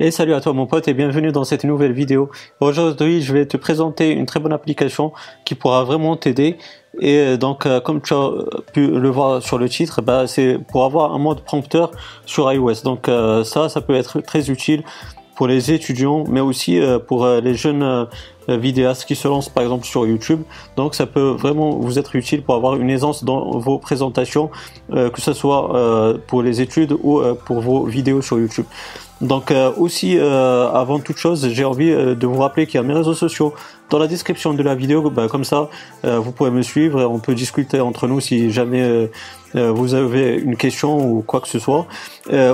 Et salut à toi mon pote et bienvenue dans cette nouvelle vidéo. Aujourd'hui je vais te présenter une très bonne application qui pourra vraiment t'aider. Et euh, donc euh, comme tu as pu le voir sur le titre, bah, c'est pour avoir un mode prompteur sur iOS. Donc euh, ça, ça peut être très utile pour les étudiants, mais aussi pour les jeunes vidéastes qui se lancent par exemple sur YouTube. Donc ça peut vraiment vous être utile pour avoir une aisance dans vos présentations, que ce soit pour les études ou pour vos vidéos sur YouTube. Donc euh, aussi, euh, avant toute chose, j'ai envie euh, de vous rappeler qu'il y a mes réseaux sociaux dans la description de la vidéo. Bah, comme ça, vous pouvez me suivre et on peut discuter entre nous si jamais vous avez une question ou quoi que ce soit.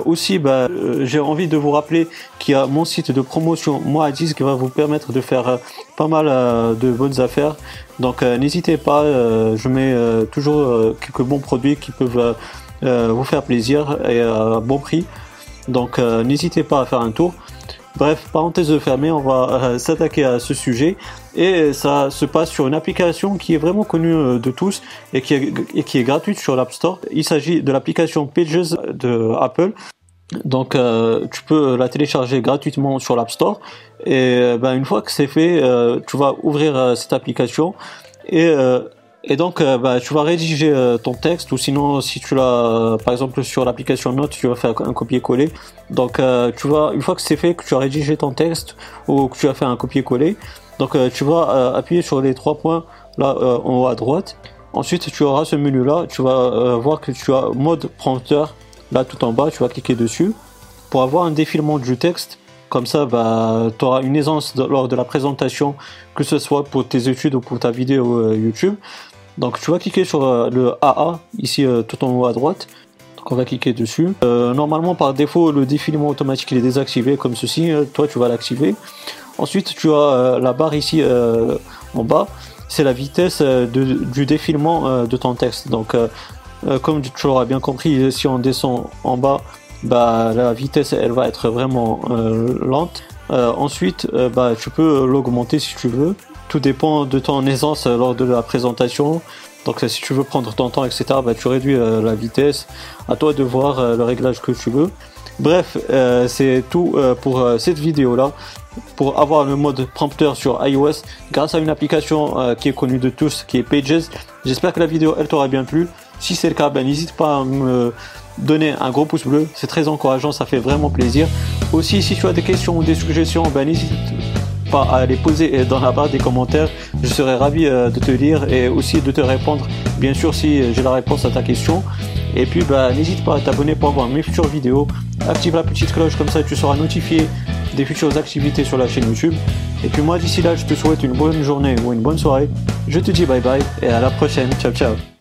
aussi, bah, j'ai envie de vous rappeler qu'il y a mon site de promotion moi 10 qui va vous permettre de faire pas mal de bonnes affaires. Donc n'hésitez pas, je mets toujours quelques bons produits qui peuvent vous faire plaisir et à bon prix. Donc euh, n'hésitez pas à faire un tour. Bref, parenthèse fermée, on va euh, s'attaquer à ce sujet. Et ça se passe sur une application qui est vraiment connue euh, de tous et qui est, gratuite sur l'App Store. Il s'agit de l'application Pages de Apple. Donc tu peux la télécharger gratuitement sur l'App Store. Et ben, une fois que c'est fait, tu vas ouvrir cette application et et donc, euh, bah, tu vas rédiger euh, ton texte, ou sinon, si tu l'as, euh, par exemple, sur l'application Note, tu vas faire un copier-coller. Donc, tu vas, une fois que c'est fait, que tu as rédigé ton texte ou que tu as fait un copier-coller, donc tu vas appuyer sur les trois points là en haut à droite. Ensuite, tu auras ce menu-là. Tu vas voir que tu as mode prompteur là tout en bas. Tu vas cliquer dessus pour avoir un défilement du texte comme ça, bah, tu auras une aisance lors de la présentation, que ce soit pour tes études ou pour ta vidéo YouTube. Donc tu vas cliquer sur euh, le AA ici euh, tout en haut à droite. Donc on va cliquer dessus. Euh, normalement par défaut le défilement automatique il est désactivé comme ceci. toi tu vas l'activer. Ensuite tu as la barre ici en bas. C'est la vitesse du défilement de ton texte. Donc comme tu l'auras bien compris, si on descend en bas, bah, la vitesse elle va être vraiment lente. ensuite, bah, tu peux l'augmenter si tu veux tout dépend de ton aisance euh, lors de la présentation. Donc si tu veux prendre ton temps, etc., bah, tu réduis euh, la vitesse. À toi de voir euh, le réglage que tu veux. Bref, c'est tout pour cette vidéo-là. Pour avoir le mode prompteur sur iOS grâce à une application qui est connue de tous, qui est Pages. J'espère que la vidéo elle t'aura bien plu. Si c'est le cas, ben, n'hésite pas à me donner un gros pouce bleu. C'est très encourageant, ça fait vraiment plaisir. Aussi, si tu as des questions ou des suggestions, ben, à les poser dans la barre des commentaires. Je serai ravi euh, de te lire et aussi de te répondre, bien sûr, si j'ai la réponse à ta question. Et puis, bah, n'hésite pas à t'abonner pour voir mes futures vidéos. Active la petite cloche, comme ça tu seras notifié des futures activités sur la chaîne YouTube. Et puis moi, d'ici là, je te souhaite une bonne journée ou une bonne soirée. Je te dis bye bye et à la prochaine. Ciao, ciao.